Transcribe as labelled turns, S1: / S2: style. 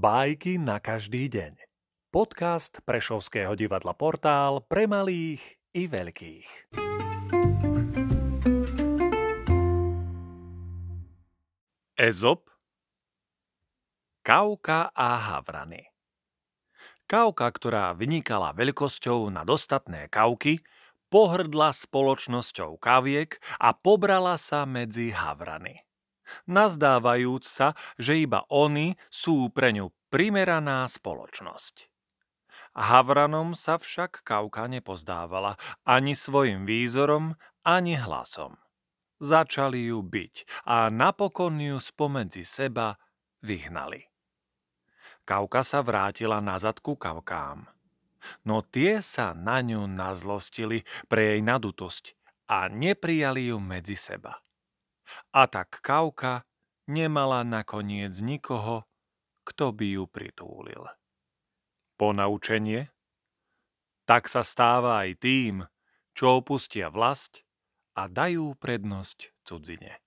S1: Bajky na každý deň. Podcast Prešovského divadla Portál pre malých i veľkých. Ezop Kauka a Havrany Kauka, ktorá vynikala veľkosťou nad ostatné kauky, pohrdla spoločnosťou kaviek a pobrala sa medzi Havrany nazdávajúc sa, že iba oni sú pre ňu primeraná spoločnosť. Havranom sa však Kauka nepozdávala ani svojim výzorom, ani hlasom. Začali ju byť a napokon ju spomedzi seba vyhnali. Kauka sa vrátila nazad ku Kaukám. No tie sa na ňu nazlostili pre jej nadutosť a neprijali ju medzi seba. A tak Kauka nemala nakoniec nikoho, kto by ju pritúlil. Ponaučenie? Tak sa stáva aj tým, čo opustia vlast a dajú prednosť cudzine.